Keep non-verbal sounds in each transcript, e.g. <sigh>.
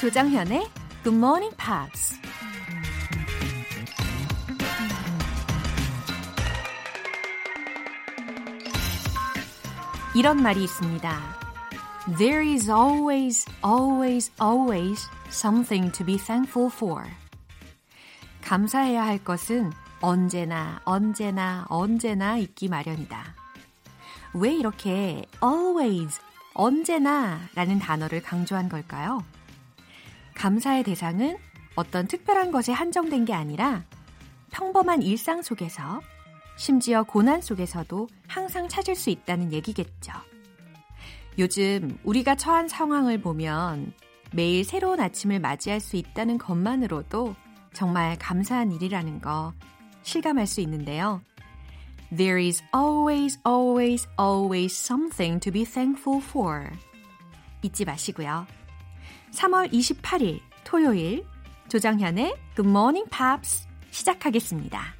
조장현의 Good Morning Pops. 이런 말이 있습니다. There is always, always, always something to be thankful for. 감사해야 할 것은 언제나, 언제나, 언제나 있기 마련이다. 왜 이렇게 always, 언제나 라는 단어를 강조한 걸까요? 감사의 대상은 어떤 특별한 것에 한정된 게 아니라 평범한 일상 속에서 심지어 고난 속에서도 항상 찾을 수 있다는 얘기겠죠. 요즘 우리가 처한 상황을 보면 매일 새로운 아침을 맞이할 수 있다는 것만으로도 정말 감사한 일이라는 거 실감할 수 있는데요. There is always, always, always something to be thankful for. 잊지 마시고요. 3월 28일 토요일 조정현의 Good Morning Pops 시작하겠습니다.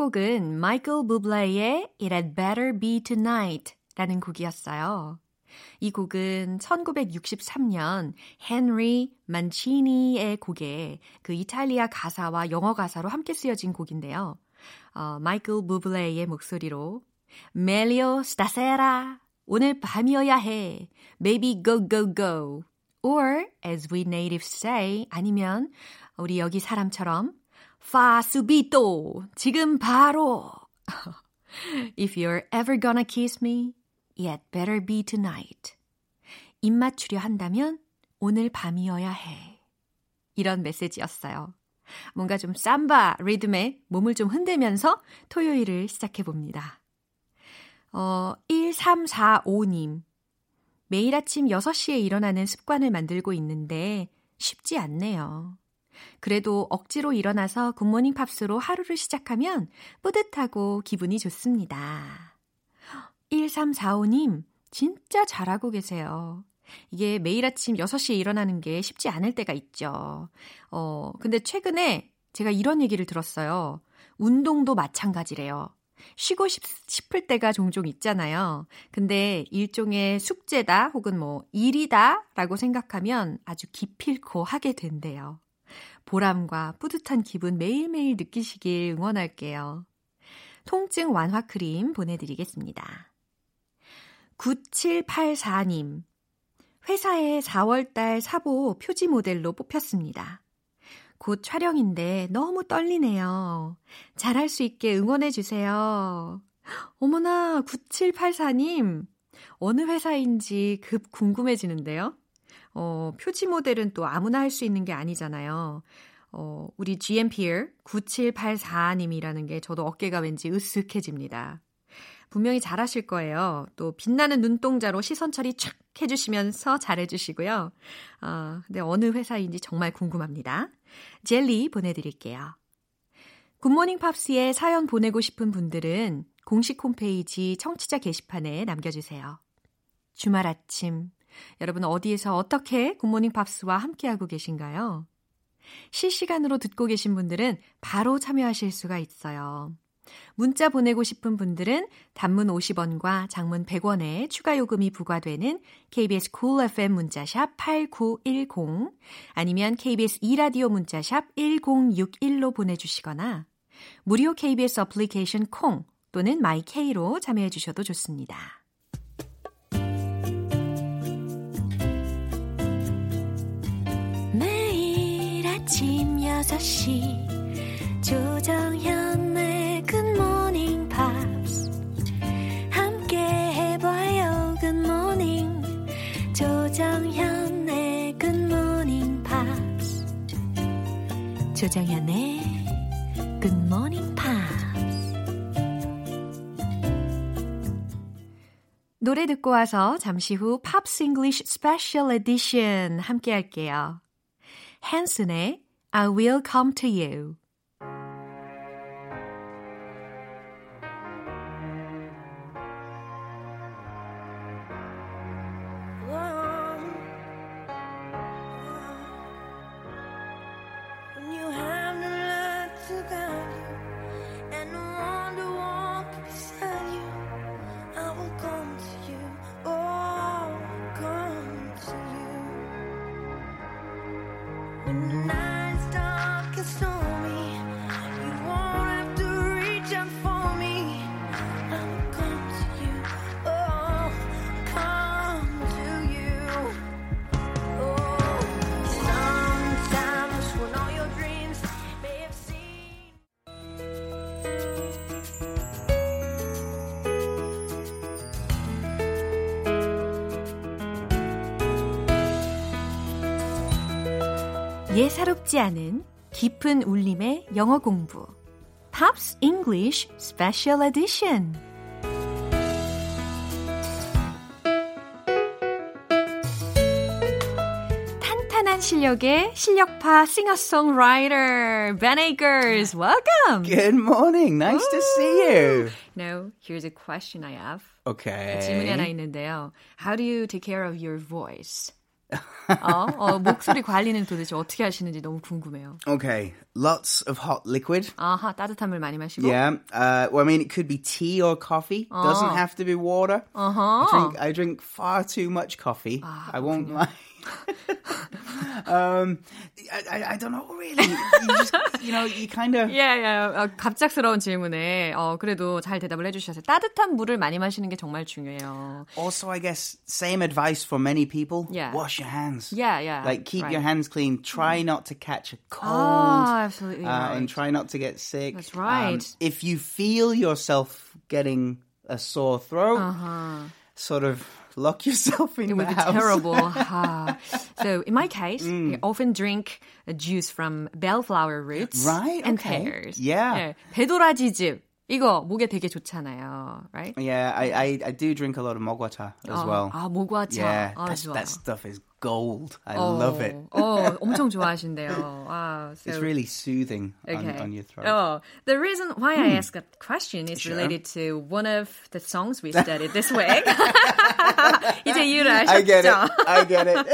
곡은 마이클 부블레의 It Had Better Be Tonight 라는 곡이었어요. 이 곡은 1963년 헨리 만치니의 곡에 그 이탈리아 가사와 영어 가사로 함께 쓰여진 곡인데요. 어, 마이클 부블레의 목소리로 멜리오 스타세라 오늘 밤이어야 해 Maybe go go go or as we natives say 아니면 우리 여기 사람처럼 Fa subito. 지금 바로. <laughs> If you're ever gonna kiss me, it better be tonight. 입 맞추려 한다면 오늘 밤이어야 해. 이런 메시지였어요. 뭔가 좀 삼바 리듬에 몸을 좀 흔들면서 토요일을 시작해 봅니다. 어, 1345님. 매일 아침 6시에 일어나는 습관을 만들고 있는데 쉽지 않네요. 그래도 억지로 일어나서 굿모닝 팝스로 하루를 시작하면 뿌듯하고 기분이 좋습니다. 1345님, 진짜 잘하고 계세요. 이게 매일 아침 6시에 일어나는 게 쉽지 않을 때가 있죠. 어, 근데 최근에 제가 이런 얘기를 들었어요. 운동도 마찬가지래요. 쉬고 싶, 싶을 때가 종종 있잖아요. 근데 일종의 숙제다 혹은 뭐 일이다 라고 생각하면 아주 기필코 하게 된대요. 보람과 뿌듯한 기분 매일매일 느끼시길 응원할게요. 통증 완화 크림 보내드리겠습니다. 9784님. 회사에 4월달 사보 표지 모델로 뽑혔습니다. 곧 촬영인데 너무 떨리네요. 잘할 수 있게 응원해주세요. 어머나, 9784님. 어느 회사인지 급 궁금해지는데요. 어, 표지 모델은 또 아무나 할 수 있는 게 아니잖아요. 어, 우리 GMPR 9784님이라는 게 저도 어깨가 왠지 으쓱해집니다. 분명히 잘하실 거예요. 또 빛나는 눈동자로 시선 처리 촥 해주시면서 잘해주시고요. 어, 근데 어느 회사인지 정말 궁금합니다. 젤리 보내드릴게요. 굿모닝 팝스에 사연 보내고 싶은 분들은 공식 홈페이지 청취자 게시판에 남겨주세요. 주말 아침 여러분 어디에서 어떻게 굿모닝 팝스와 함께하고 계신가요? 실시간으로 듣고 계신 분들은 바로 참여하실 수가 있어요. 문자 보내고 싶은 분들은 단문 50원과 장문 100원의 추가 요금이 부과되는 KBS cool FM 문자샵 8910 아니면 KBS 2라디오 문자샵 1061로 보내주시거나 무료 KBS 어플리케이션 콩 또는 마이케이로 참여해 주셔도 좋습니다. 아침 6시 조정현의 굿모닝 팝스 함께 해봐요 굿모닝 조정현의 굿모닝 팝스 조정현의 굿모닝 팝스 노래 듣고 와서 잠시 후 팝스 잉글리쉬 스페셜 에디션 함께 할게요. Hanson, I Will Come to You. 예사롭지 않은 깊은 울림의 영어 공부. Pops English Special Edition. 탄탄한 실력의 실력파 싱어송라이터 Ben Akers. Welcome. Good morning. Nice to see you. Now, here's a question I have. Okay. 질문이 하나 있는데요. How do you take care of your voice? 어, 어, 목소리 관리는 도대체 어떻게 하시는지 너무 궁금해요. Okay. Lots of hot liquid. 아하, 따뜻한 물 많이 마시고. Yeah. Uh, well, I mean, it could be tea or coffee. Doesn't have to be water. Uh-huh. I drink, I drink far too much coffee. I won't lie. <laughs> um, I, I, I don't know really. You just, you know, you kind of. 예, <laughs> 예. 어, 갑작스러운 질문에 어, 그래도 잘 대답을 해주셔서 따뜻한 물을 많이 마시는 게 정말 중요해요. Also, I guess same advice for many people. Yeah. Wash your hands. Yeah, yeah. Like keep right. your hands clean. Try not to catch a cold. Ah, absolutely uh, right. and try not to get sick. That's right. Um, if you feel yourself getting a sore throat, sort of lock yourself in Uh-huh. It would the be house. terrible. <laughs> Ah. So in my case, I often drink a juice from bellflower roots Right, and okay. pears. Yeah. 예, 배도라지즙. 이거 목에 되게 좋잖아요. Right? Yeah, I, I, I do drink a lot of mogwata as 어, well. 아, 모과차. yeah, 아, that's, 좋아요. that stuff is gold. I 어, love it. 어, 엄청 좋아하신대요. 아, so, It's really soothing on, Okay. on your throat. Oh, the reason why I asked that question is Sure. related to one of the songs we studied this week. 이제 이유를 아셨죠? I get it. I get it.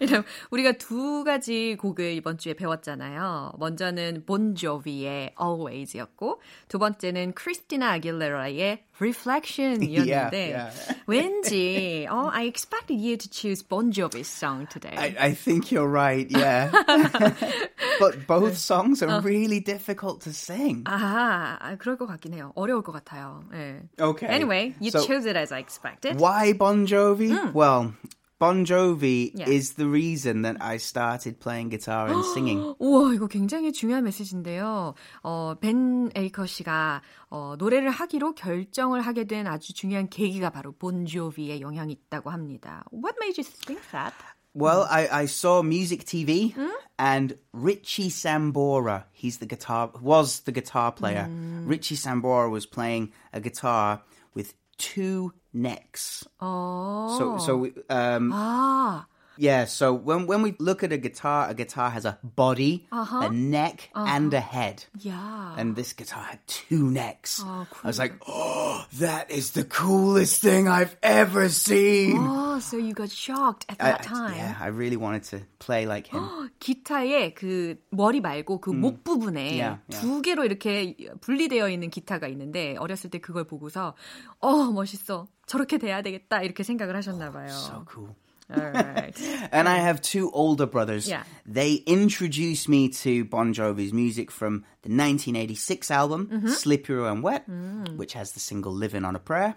you know, 우리가 두 가지 곡을 이번 주에 배웠잖아요. 먼저는 본조비의 Always였고 두 번째는 크리스티나 아길레라의 Reflection이었는데 <laughs> Yeah, yeah. 왠지 <laughs> oh, I expected you to choose Bon Jovi's song today. I, I think you're right, yeah. <laughs> but both songs are really difficult to sing. 아, 아, 그럴 것 같긴 해요. 어려울 것 같아요. 예. Okay. Anyway, you So- chose it as I expected. Why Bon Jovi? Well, Bon Jovi Yeah. is the reason that I started playing guitar and <gasps> singing. 우와, 이거 굉장히 중요한 메시지인데요. 어, 벤 에이커 씨가 어, 노래를 하기로 결정을 하게 된 아주 중요한 계기가 바로 본조비의 영향이 있다고 합니다. What made you think that? Well, I, I saw music TV and Richie Sambora, he's the guitar, was the guitar player. Richie Sambora was playing a guitar with two necks. Oh. So, so, um, 아, yeah, so when, when we look at a guitar, a guitar has a body, a neck, and a head. 야. And this guitar had two necks. Oh, I was like, oh, that is the coolest thing I've ever seen. Oh, so you got shocked at I- that I- time. yeah, I really wanted to play like him. <gasps> 기타의 그 머리 말고 그 목 부분에 Yeah, yeah. 두 개로 이렇게 분리되어 있는 기타가 있는데 어렸을 때 그걸 보고서 어 멋있어 저렇게 돼야 되겠다 이렇게 생각을 하셨나 봐요. so cool. Alright. <laughs> And I have two older brothers. Yeah. They introduced me to Bon Jovi's music from the 1986 album, Mm-hmm. Slippery When Wet, Mm. which has the single Living on a Prayer,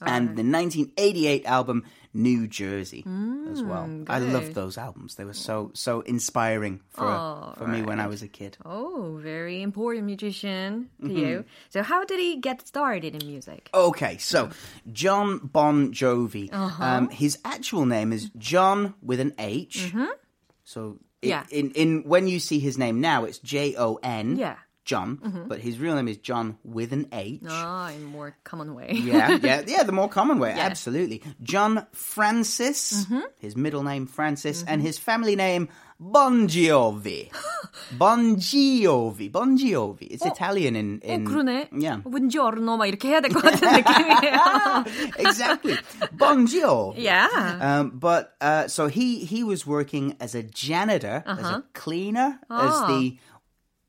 아, and the 1988 album, New Jersey, as well. I loved those albums. They were so, so inspiring for, Oh, for me when I was a kid. oh, very important musician to Mm-hmm. you. So how did he get started in music? Okay, so John Bon Jovi. Uh-huh. Um, his actual name is John with an H. So it, Mm-hmm. Yeah. in in when you see his name now, it's J O N. Yeah. John, but his real name is John with an H. Oh, in more common way. Yeah, yeah, <laughs> yeah, the more common way, Yes. Mm-hmm. absolutely. John Francis, his middle name Francis, and his family name Bon Jovi. <gasps> bon Jovi, Bon Jovi. It's Italian in, 어, in 그러네. Yeah. Buongiorno 막 이렇게 해야 될 것 같은 느낌이에요. exactly. Bon Jovi. yeah. Um, but uh, so he he was working as a janitor, as a cleaner, as Ah. the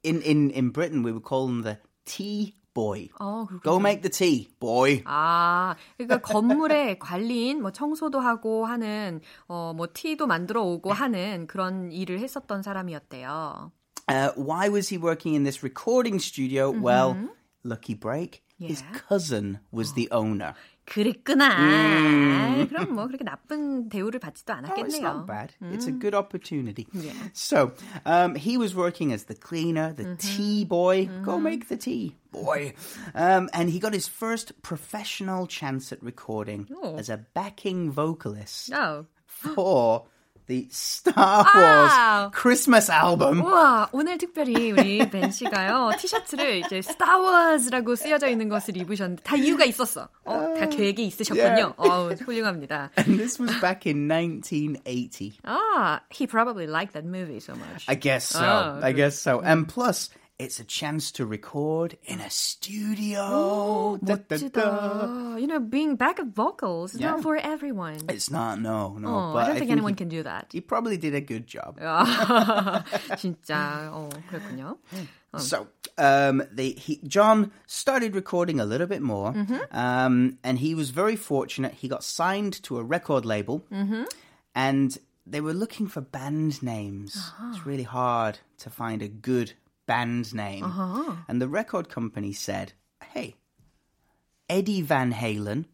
in in in Britain we would call him the tea boy. 어, 그렇구나. Go make the tea, boy. 아, 그러니까 건물의 관리인, <laughs> 뭐 청소도 하고 하는, 어, 뭐 티도 만들어 오고 하는 그런 일을 했었던 사람이었대요. Uh, why was he working in this recording studio? Well, lucky break. His Yeah. cousin was the owner. 그랬구나. 아이, 그럼 뭐 그렇게 나쁜 대우를 받지도 Oh, it's 않았겠네요. not bad. It's a good opportunity. Yeah. So um, he was working as the cleaner, the tea boy. Go make the tea, boy. Um, and he got his first professional chance at recording Oh. as a backing vocalist Oh. for the Star Wars Wow. Christmas album. 우와, 오늘 특별히 우리 벤 씨가요, 티셔츠를 이제 스타워즈라고 쓰여져 있는 것을 입으셨는데, 다 이유가 있었어. 어, 다 계획이 있으셨군요. 어우, 훌륭합니다. And this was back in 1980. 아, he probably liked that movie so much. I guess so. Oh, I guess so. And plus, it's a chance to record in a studio. Da, da, da. 멋지다. You know, being backup vocals is Yeah. not for everyone. It's not, no, no. Oh, but I don't think think anyone he, can do that. he probably did a good job. <laughs> 진짜, 어, 그랬군요. So, um, they, he, John started recording a little bit more, um, and he was very fortunate. He got signed to a record label, and they were looking for band names. It's really hard to find a good band name. And the record company said, hey, Eddie Van Halen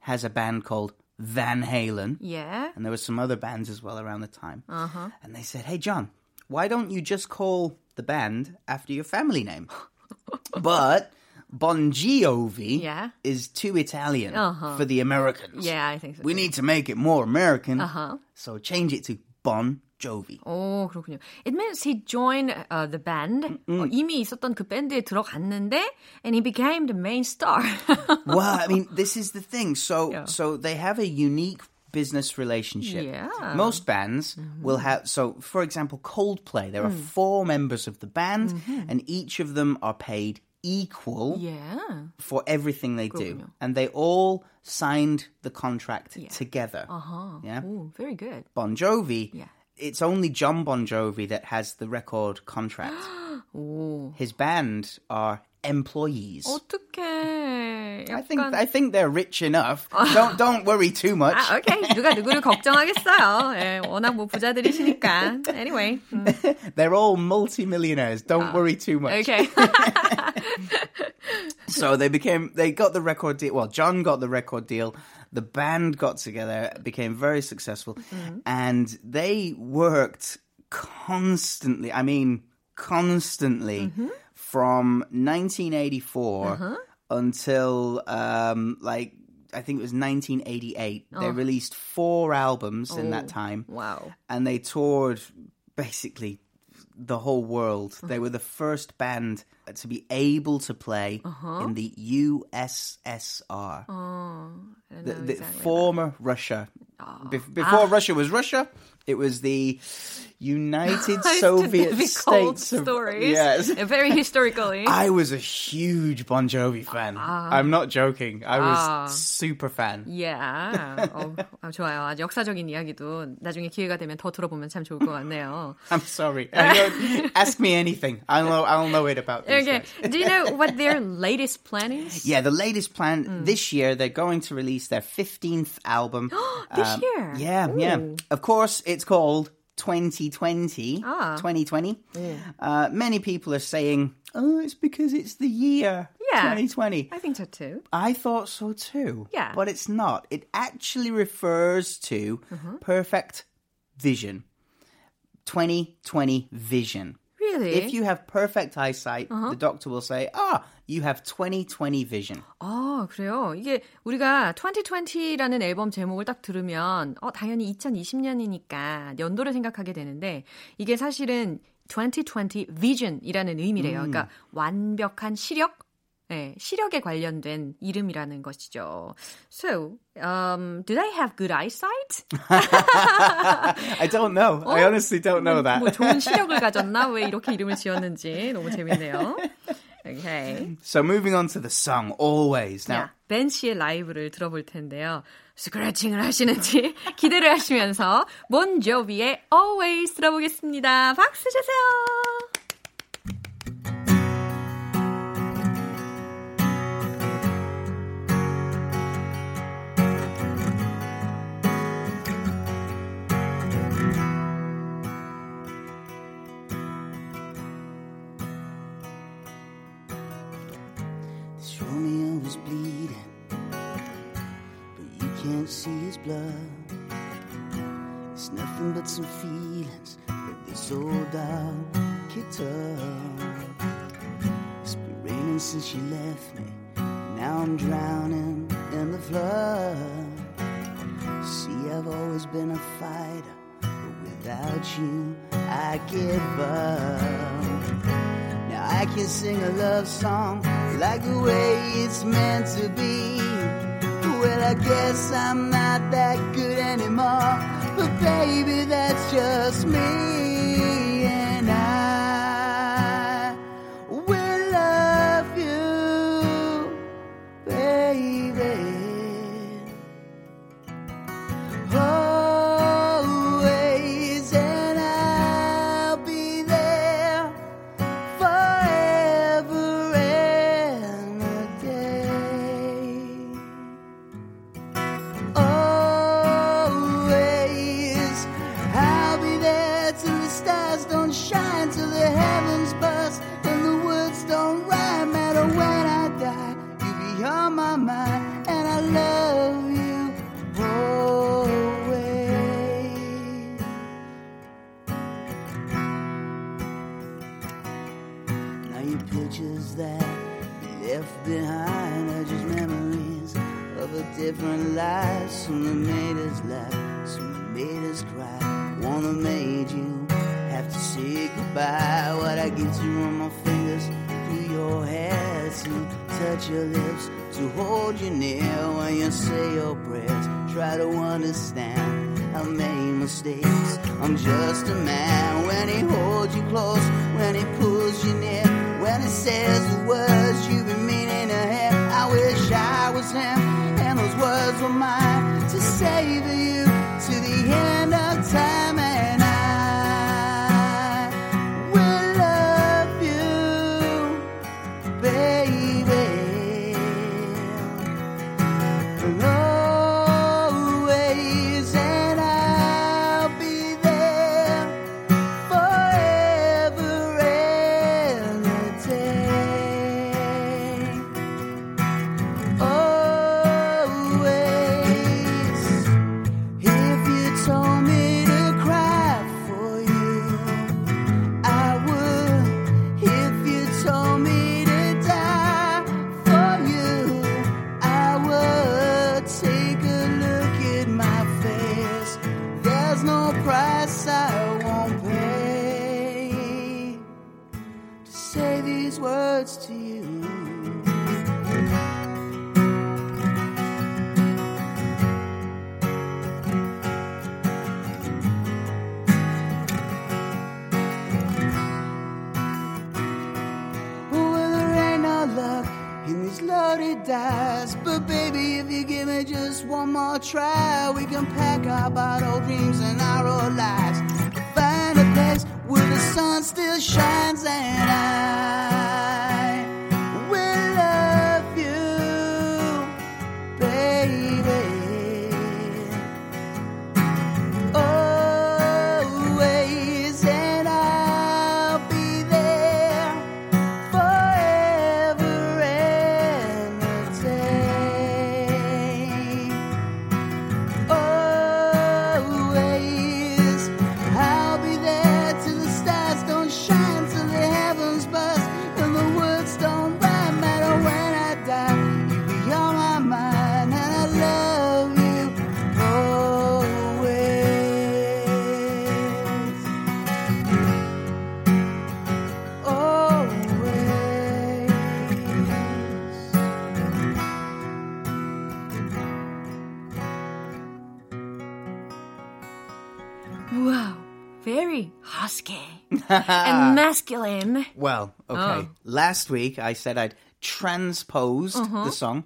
has a band called Van Halen. Yeah. And there were some other bands as well around the time. Uh-huh. And they said, hey, John, why don't you just call the band after your family name? <laughs> but Bon Jovi Yeah. is too Italian for the Americans. Yeah, I think so. We need to make it more American. Uh-huh. So change it to Bon Jovi. 오, 그렇군요. It means he joined uh, the band. 어, 이미 있었던 그 밴드에 들어갔는데, and he became the main star. <laughs> well, I mean, this is the thing. So, Yeah. so they have a unique business relationship. Yeah. Most bands will have. So, for example, Coldplay. There are four members of the band, and each of them are paid equal yeah. for everything they do, 그렇군요. and they all signed the contract together. Uh-huh. Yeah. 오, very good. Bon Jovi. Yeah. It's only John Bon Jovi that has the record contract. <gasps> 오. His band are employees. 어떡해. I think 약간- I think they're rich enough. <laughs> don't don't worry too much. 아, 오케이. 누가 누구를 <laughs> 걱정하겠어요. 예, 워낙 뭐 부자들이시니까. Anyway. 음, <laughs> They're all multimillionaires. Don't worry too much. Okay. <laughs> So they became they got the record deal. Well, John got the record deal. The band got together, became very successful, mm-hmm. and they worked constantly. I mean, constantly mm-hmm. from 1984 uh-huh. until um, like I think it was 1988. They oh. released four albums in that oh, time. wow. and they toured basically the whole world. They were the first band to be able to play in the USSR, don't the, the exactly former Russia. Bef- before Russia was Russia, it was the United that. <laughs> Soviet Difficult States. Of, stories. yes. Uh, Very <laughs> historically. I was a huge Bon Jovi fan. I'm not joking. I was Ah. super fan. Yeah. <laughs> 어, 아, 좋아요. 아주 역사적인 이야기도 나중에 기회가 되면 더 들어보면 참 좋을 것 같네요. I'm sorry. I know, ask me anything. I'll know. I'll know it about these Okay. guys. Do you know what their latest plan is? Yeah, the latest plan Mm. this year, they're going to release their 15th album. <gasps> This Um, year? Yeah, yeah. Ooh. Of course, it's called 2020. Ah. 2020. Uh, many people are saying, oh, it's because it's the year Yeah. 2020. I think so too. I thought so too. Yeah. But it's not. It actually refers to Mm-hmm. perfect vision. 2020 vision. Really? If you have perfect eyesight, Uh-huh. the doctor will say, ah, you have 2020 vision. 아, 그래요. 이게 우리가 2020라는 앨범 제목을 딱 들으면 어, 당연히 2020년이니까 연도를 생각하게 되는데 이게 사실은 2020 vision이라는 의미래요. 그러니까 완벽한 시력, 네, 시력에 관련된 이름이라는 것이죠. So, um, do they have good eyesight? I don't know. I honestly don't know that. 뭐 좋은 시력을 가졌나? 왜 이렇게 이름을 지었는지 너무 재밌네요. Okay. So moving on to the song, always. Now, 자, 벤 씨의 라이브를 들어볼 텐데요. 스크래칭을 하시는지 기대를 하시면서 몬조비의 Always 들어보겠습니다. 박수 주세요. Blood. It's nothing but some feelings that this old dog kicked up. It's been raining since you left me. Now I'm drowning in the flood. See, I've always been a fighter, but without you, I give up. Now I can sing a love song like the way it's meant to be. I guess I'm not that good anymore, but baby, that's just me. That left behind are just memories of a different life. Some that made us laugh, some that made us cry. One that made you have to say goodbye. What I get to on my fingers through your hair to touch your lips, to hold you near when you say your prayers. Try to understand. I made mistakes. I'm just a man when he holds you close, when he pulls you near, when he says the words you've been meaning to hear. I wish I was him and those words were mine to save you try, masculine. Well, okay. Last week I said I'd transposed the song.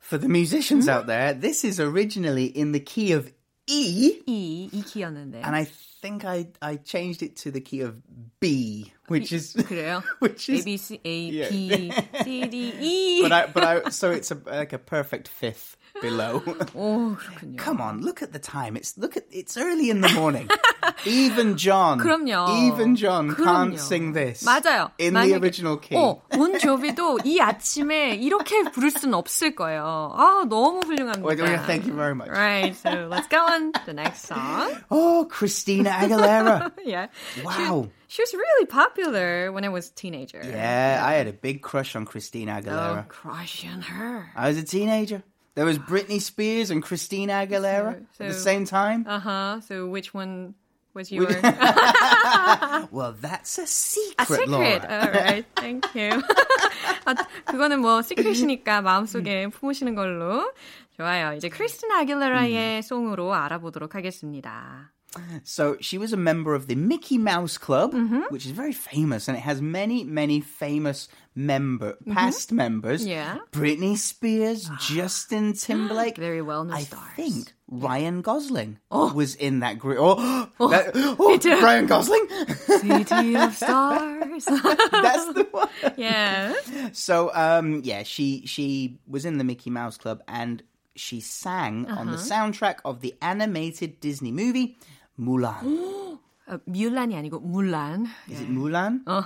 For the musicians out there, this is originally in the key of E, 이, 이 키였는데. and I think I I changed it to the key of B, which is <laughs> 그래요? <laughs> which A, is B, C, A, Yeah. B, <laughs> C, D, E. but I but I so it's a, like a perfect fifth below. <laughs> <laughs> 오, 그렇군요. Come on, look at the time. It's look at it's early in the morning. <laughs> Even John, 그럼요. even John 그럼요. can't sing this. 맞아요. in the 만약에- original key. 어, 본 조비도 이 아침에 이렇게 부를 수는 없을 거예요. 아, 너무 훌륭합니다. Well, yeah, thank you very much. Right, so let's go on to the next song. Oh, Christina Aguilera. Yeah. Wow. She, she was really popular when I was a teenager. Yeah, I had a big crush on Christina Oh, Aguilera. crush on her. I was a teenager. There was Britney Spears and Christina Aguilera So- at the so- same time. Uh-huh. So which one was your well, that's a a secret, secret? Laura. All right. Thank you. 아, 그거는 뭐 시크릿이니까 마음속에 품으시는 걸로. 좋아요. 이제 크리스티나 아길레라의 송으로 알아보도록 하겠습니다. So she was a member of the Mickey Mouse Club, Mm-hmm. which is very famous, and it has many, many famous member, past members. Mm-hmm. Yeah. Ah, Britney Spears, Justin <gasps> Timberlake. Very well-known I stars. think Ryan Gosling was in that group. Oh, <gasps> that- oh. <laughs> Ryan Gosling. City of <laughs> Stars. That's the one. yeah. So, um, yeah, she she was in the Mickey Mouse Club and she sang on the Uh-huh. soundtrack of the animated Disney movie Mulan. 어, 뮬란이 아니고 물란. Is it Mulan? 어,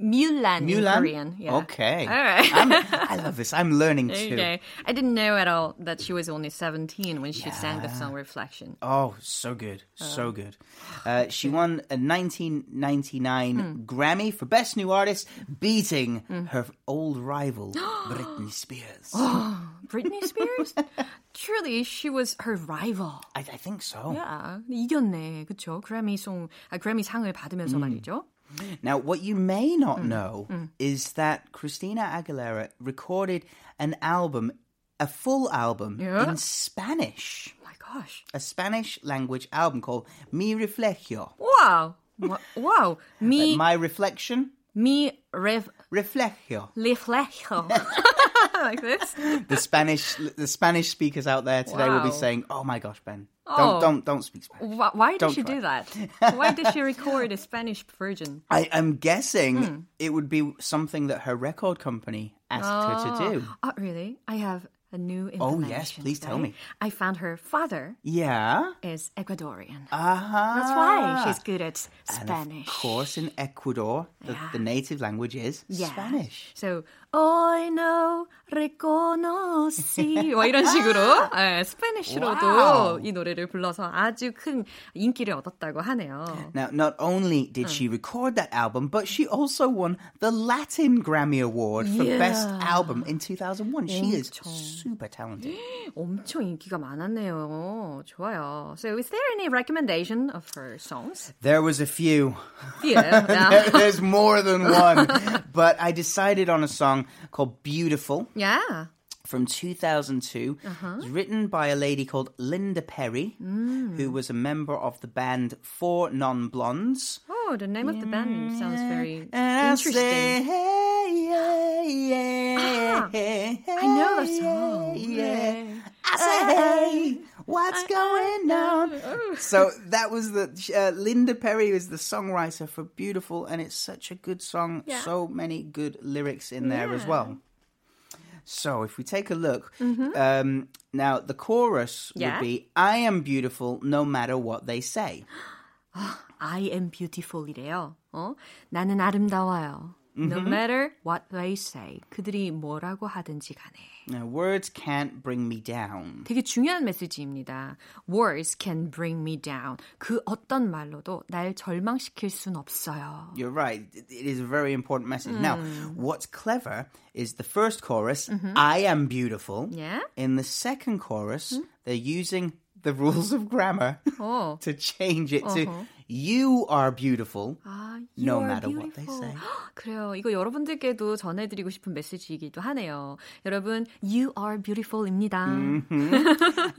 뮬란 in Mulan? Korean. Yeah. Okay. All right. I'm, I <laughs> love this. I'm learning too. Okay. I didn't know at all that she was only 17 when she sang the song Reflection. Oh, so good. So good. Uh, she won a 1999 Hmm. Grammy for Best New Artist, beating her old rival, <gasps> Britney Spears. <gasps> Britney Spears? <laughs> Surely she was her rival. I, I think so. 야, 이겼네. 그쵸? 그래미 송, 아, 그래미 상을 받으면서 음. 말이죠. Now, what you may not Hmm. know is that Christina Aguilera recorded an album, a full album Yeah. in Spanish, Oh my gosh. a Spanish language album called Mi Reflejo. Wow. Wow. <laughs> Mi, My reflection, mi rev, reflejo. reflejo. <laughs> <laughs> like this. <laughs> The Spanish, the Spanish speakers out there today will be saying, "Oh my gosh, Ben, Oh. don't don't don't speak Spanish." Why, why did Don't she try. do that? <laughs> Why did she record a Spanish version? I am guessing Hmm. it would be something that her record company asked her to do. Oh, really? I have a new information. Oh, yes, please tell me. I found her father Yeah. is Ecuadorian. Uh-huh. That's why she's good at And Spanish. of course, in Ecuador, the, Yeah. the native language is Yeah. Spanish. So, I know, reconocí. <laughs> 뭐 이런 식으로 예, 스페니쉬로도 와우. 이 노래를 불러서 아주 큰 인기를 얻었다고 하네요. Now, not only did she record that album, but she also won the Latin Grammy Award for Best Yeah. Album in 2001. She is 엄청. super talented. <gasps> 엄청 인기가 많았네요. 좋아요. So, is there any recommendation of her songs? There was a few. Yeah. There- <laughs> There's more than one. but I decided on a song called Beautiful Yeah. from 2002. Uh-huh. It was written by a lady called Linda Perry, Mm. who was a member of the band Four Non Blondes. Oh, the name of the band sounds very And I say, interesting. hey, yeah, yeah, Ah, I know the song. Yeah. I say, hey, what's going on? So that was the uh, Linda Perry was the songwriter for Beautiful, and it's such a good song. Yeah. So many good lyrics in there as well. So if we take a look, um, now the chorus Mm-hmm. Yeah. would be, "I am beautiful no matter what they say." <gasps> <gasps> I am beautiful이래요. 어? 나는 아름다워요. No matter what they say. 그들이 뭐라고 하든지 간에. Now, words can't bring me down. 되게 중요한 메시지입니다. Words can bring me down. 그 어떤 말로도 날 절망시킬 순 없어요. You're right. It it is a very important message. Now, Mm. what's clever is the first chorus, I am beautiful. Mm-hmm. Yeah? In the second chorus, they're using the rules of grammar 어. <laughs> to change it to Uh-huh. you are beautiful. 아, No you are matter what they beautiful. say. <gasps> 그래요. 이거 여러분들께도 전해드리고 싶은 메시지이기도 하네요. 여러분, you are beautiful입니다.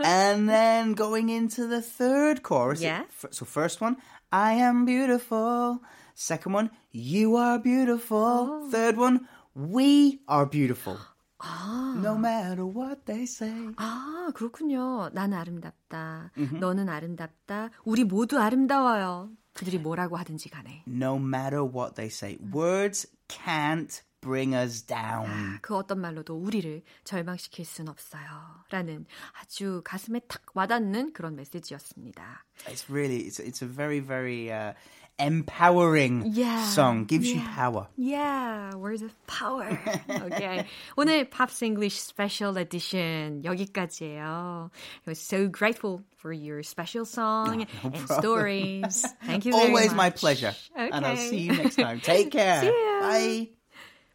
and <laughs> then going into the third chorus. Yeah. F- So first one, I am beautiful. Second one, you are beautiful. Third one, we are beautiful. No matter what they say. 아, 그렇군요. 나는 아름답다. 너는 아름답다. 우리 모두 아름다워요. 그들이 뭐라고 하든지 간에. No matter what they say. Words can't bring us down. 그 어떤 말로도 우리를 절망시킬 순 없어요. 라는 아주 가슴에 탁 와닿는 그런 메시지였습니다. It's really, it's, it's a very, very uh, empowering yeah. song gives yeah. you power. Yeah, words of power. <laughs> Okay. 오늘 Pops English Special Edition 여기까지예요. I was so grateful for your special song oh, <laughs> no and problem. stories. Thank you. Always my pleasure. Okay. And I'll see you next time. Take <laughs> care. Bye.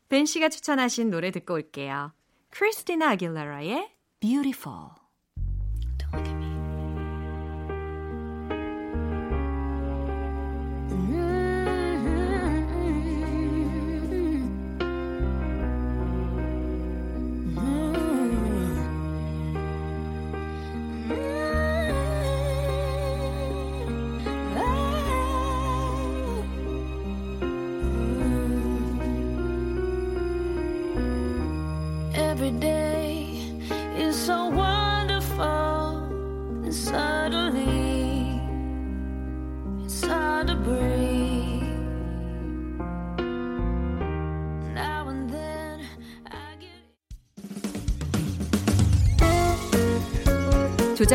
벤 씨가 추천하신 노래 듣고 올게요. 크리스티나 아길레라의 Beautiful.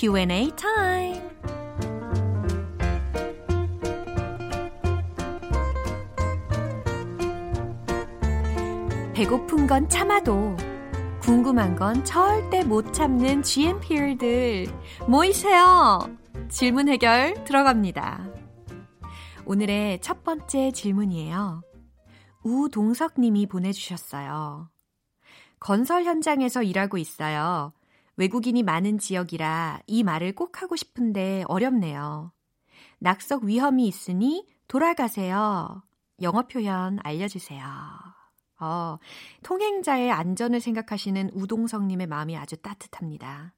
Q&A 타임. 배고픈 건 참아도 궁금한 건 절대 못 참는 GMPR들 모이세요. 질문 해결 들어갑니다. 오늘의 첫 번째 질문이에요. 우동석 님이 보내주셨어요. 건설 현장에서 일하고 있어요. 외국인이 많은 지역이라 이 말을 꼭 하고 싶은데 어렵네요. 낙석 위험이 있으니 돌아가세요. 영어 표현 알려주세요. 어, 통행자의 안전을 생각하시는 우동성님의 마음이 아주 따뜻합니다.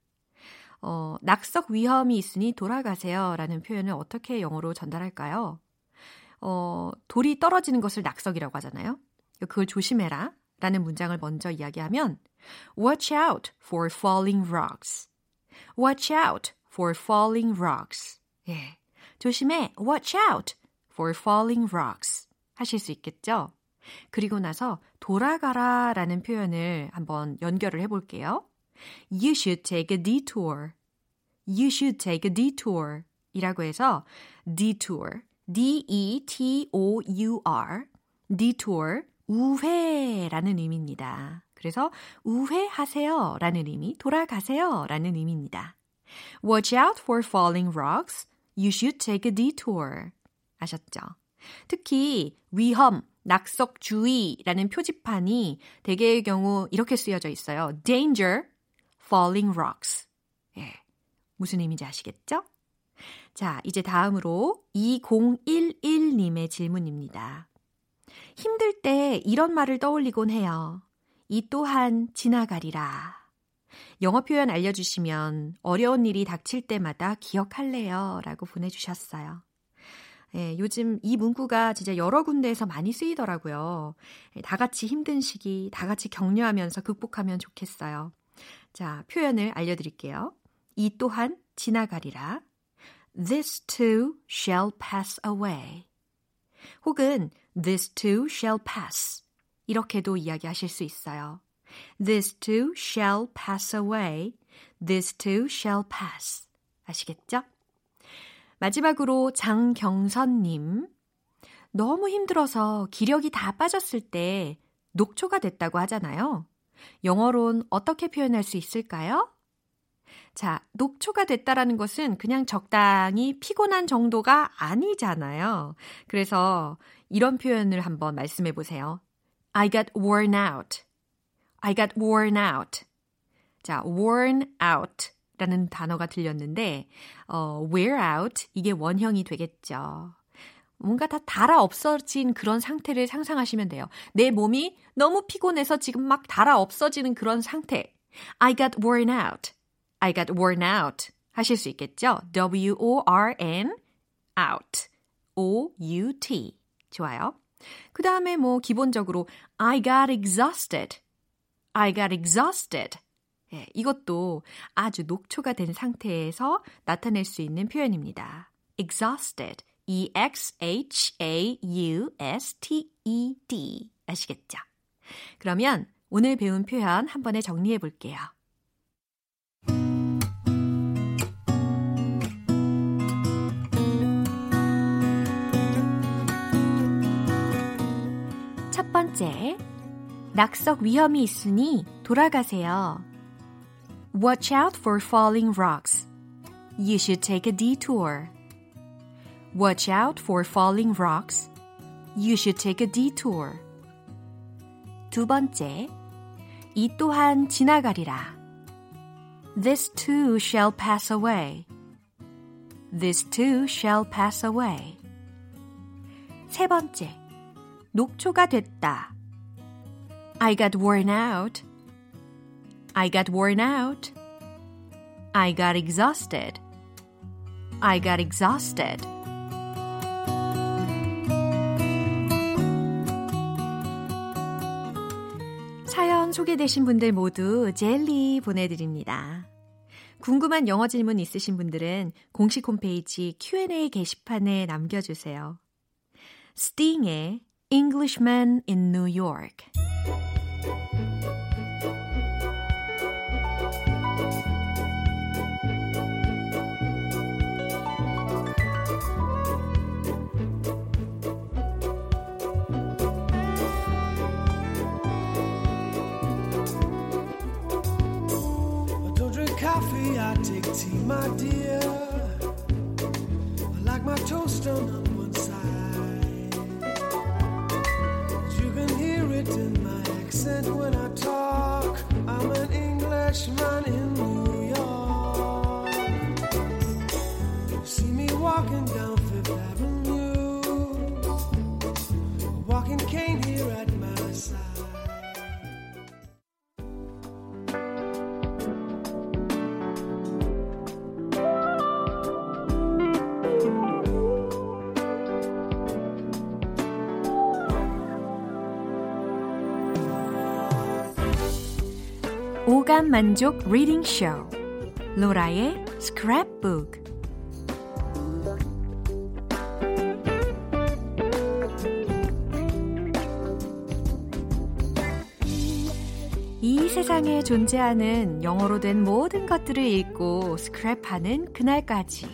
어, 낙석 위험이 있으니 돌아가세요. 라는 표현을 어떻게 영어로 전달할까요? 어, 돌이 떨어지는 것을 낙석이라고 하잖아요. 그걸 조심해라. 라는 문장을 먼저 이야기하면 Watch out for falling rocks. Watch out for falling rocks. 예. 조심해. Watch out for falling rocks. 하실 수 있겠죠? 그리고 나서 돌아가라 라는 표현을 한번 연결을 해볼게요. You should take a detour. You should take a detour. 이라고 해서 detour, D-E-T-O-U-R, detour, 우회라는 의미입니다. 그래서 우회하세요 라는 의미, 돌아가세요 라는 의미입니다. Watch out for falling rocks. You should take a detour. 아셨죠? 특히 위험, 낙석 주의라는 표지판이 대개의 경우 이렇게 쓰여져 있어요. Danger, falling rocks. 예. 무슨 의미인지 아시겠죠? 자, 이제 다음으로 2011님의 질문입니다. 힘들 때 이런 말을 떠올리곤 해요. 이 또한 지나가리라. 영어 표현 알려주시면 어려운 일이 닥칠 때마다 기억할래요. 라고 보내주셨어요. 예, 요즘 이 문구가 진짜 여러 군데에서 많이 쓰이더라고요. 예, 다 같이 힘든 시기, 다 같이 격려하면서 극복하면 좋겠어요. 자, 표현을 알려드릴게요. 이 또한 지나가리라. This too shall pass away. 혹은 This too shall pass. 이렇게도 이야기하실 수 있어요. This too shall pass away. This too shall pass. 아시겠죠? 마지막으로 장경선님. 너무 힘들어서 기력이 다 빠졌을 때 녹초가 됐다고 하잖아요. 영어론 어떻게 표현할 수 있을까요? 자, 녹초가 됐다라는 것은 그냥 적당히 피곤한 정도가 아니잖아요. 그래서 이런 표현을 한번 말씀해 보세요. I got worn out. I got worn out. 자, worn out 라는 단어가 들렸는데, 어, wear out, 이게 원형이 되겠죠. 뭔가 다 달아 없어진 그런 상태를 상상하시면 돼요. 내 몸이 너무 피곤해서 지금 막 달아 없어지는 그런 상태. I got worn out. I got worn out. 하실 수 있겠죠? W-O-R-N out. O-U-T. 좋아요. 그 다음에 뭐 기본적으로 I got exhausted. I got exhausted. 예, 이것도 아주 녹초가 된 상태에서 나타낼 수 있는 표현입니다. exhausted. E-X-H-A-U-S-T-E-D. 아시겠죠? 그러면 오늘 배운 표현 한 번에 정리해 볼게요. 번째, 낙석 위험이 있으니 돌아가세요. Watch out for falling rocks. You should take a detour. Watch out for falling rocks. You should take a detour. 두 번째, 이 또한 지나가리라. This too shall pass away. This too shall pass away. 세 번째, 녹초가 됐다. I got worn out. I got worn out. I got exhausted. I got exhausted. 사연 소개되신 분들 모두 젤리 보내드립니다. 궁금한 영어 질문 있으신 분들은 공식 홈페이지 Q&A 게시판에 남겨주세요. Sting의 Englishman in New York. Coffee, I take tea, my dear. I like my toast in my accent when I talk. I'm an Englishman in New York. See me walking down 오감 만족 리딩 쇼 로라의 스크랩북 이 세상에 존재하는 영어로 된 모든 것들을 읽고 스크랩하는 그날까지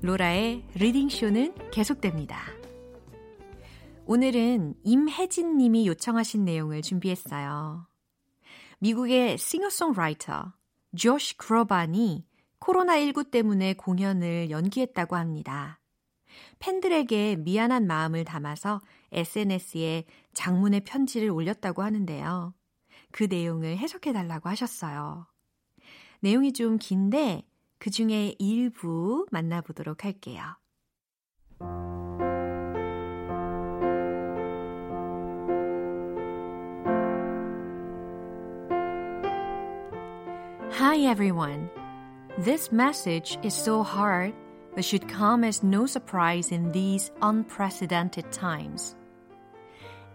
로라의 리딩 쇼는 계속됩니다. 오늘은 임혜진 님이 요청하신 내용을 준비했어요. 미국의 싱어송라이터 조시 크로반이 코로나19 때문에 공연을 연기했다고 합니다. 팬들에게 미안한 마음을 담아서 SNS에 장문의 편지를 올렸다고 하는데요. 그 내용을 해석해 달라고 하셨어요. 내용이 좀 긴데 그 중에 일부 만나보도록 할게요. Hi everyone. This message is so hard, but should come as no surprise in these unprecedented times.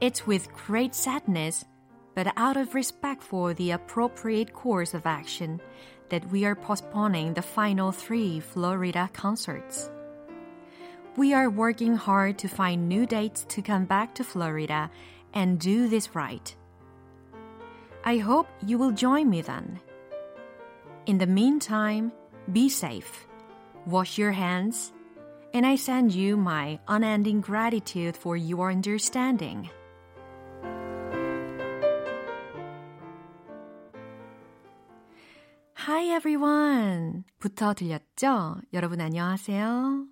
It's with great sadness, but out of respect for the appropriate course of action, that we are postponing the final three Florida concerts. We are working hard to find new dates to come back to Florida and do this right. I hope you will join me then. In the meantime, be safe wash your hands, and I send you my unending gratitude for your understanding. Hi everyone! 부터 들렸죠? 여러분 안녕하세요.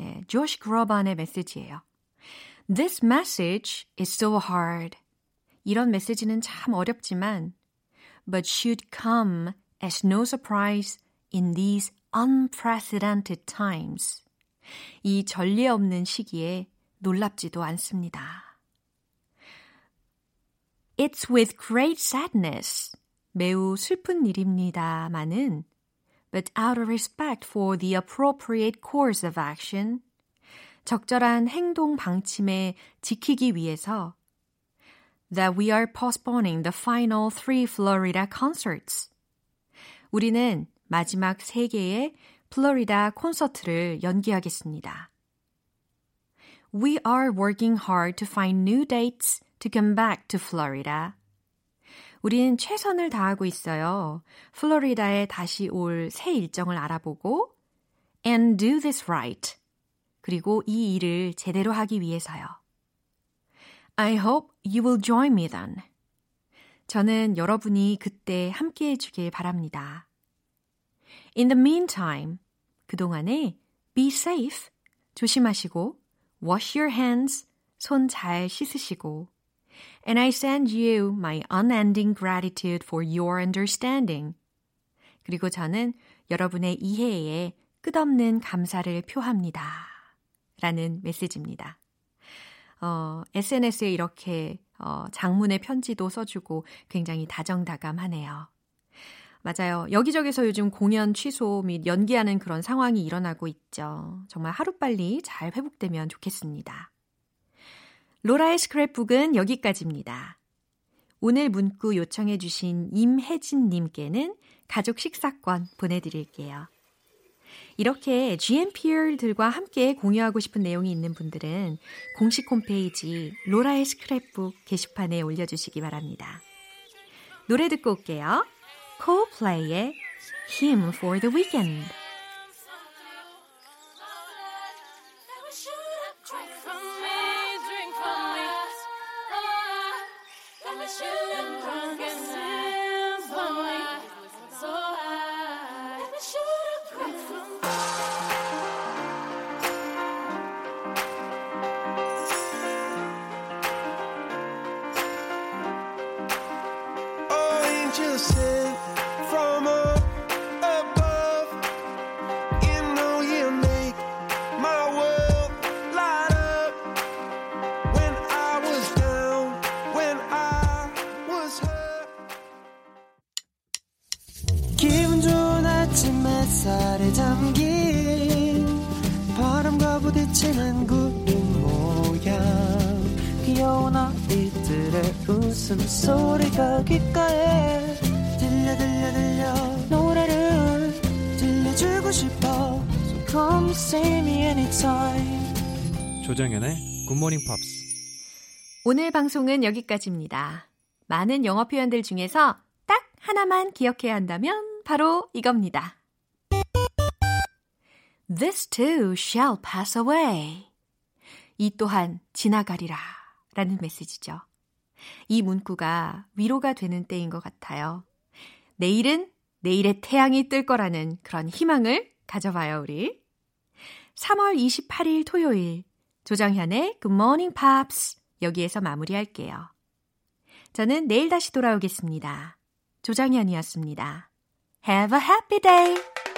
예, 조시 그로반의 메시지예요. This message is so hard. 이런 메시지는 참 어렵지만 but should come as no surprise in these unprecedented times. 이 전례 없는 시기에 놀랍지도 않습니다. It's with great sadness. 매우 슬픈 일입니다만은 but out of respect for the appropriate course of action 적절한 행동 방침에 지키기 위해서 that we are postponing the final three Florida concerts. 우리는 마지막 세 개의 플로리다 콘서트를 연기하겠습니다. We are working hard to find new dates to come back to Florida. 우리는 최선을 다하고 있어요. 플로리다에 다시 올 새 일정을 알아보고 and do this right. 그리고 이 일을 제대로 하기 위해서요. I hope you will join me then. 저는 여러분이 그때 함께 해주길 바랍니다. In the meantime, 그동안에 be safe, 조심하시고, wash your hands, 손 잘 씻으시고, and I send you my unending gratitude for your understanding. 그리고 저는 여러분의 이해에 끝없는 감사를 표합니다. 라는 메시지입니다. 어, SNS에 이렇게 어, 장문의 편지도 써주고 굉장히 다정다감하네요. 맞아요. 여기저기서 요즘 공연 취소 및 연기하는 그런 상황이 일어나고 있죠. 정말 하루빨리 잘 회복되면 좋겠습니다. 로라의 스크랩북은 여기까지입니다. 오늘 문구 요청해주신 임혜진님께는 가족 식사권 보내드릴게요. 이렇게 GMPR들과 함께 공유하고 싶은 내용이 있는 분들은 공식 홈페이지 로라의 스크랩북 게시판에 올려주시기 바랍니다. 노래 듣고 올게요. Coldplay의 Hymn for the Weekend. 부딪히는 구름 모양 귀여운 아이들의 웃음소리가 귓가에 들려 들려 들려 노래를 들려주고 싶어 So come see me anytime 조정연의 굿모닝 팝스. 오늘 방송은 여기까지입니다. 많은 영어 표현들 중에서 딱 하나만 기억해야 한다면 바로 이겁니다. This too shall pass away. 이 또한 지나가리라 라는 메시지죠. 이 문구가 위로가 되는 때인 것 같아요. 내일은 내일의 태양이 뜰 거라는 그런 희망을 가져봐요, 우리. 3월 28일 토요일 조정현의 Good Morning Pops 여기에서 마무리할게요. 저는 내일 다시 돌아오겠습니다. 조정현이었습니다. Have a happy day!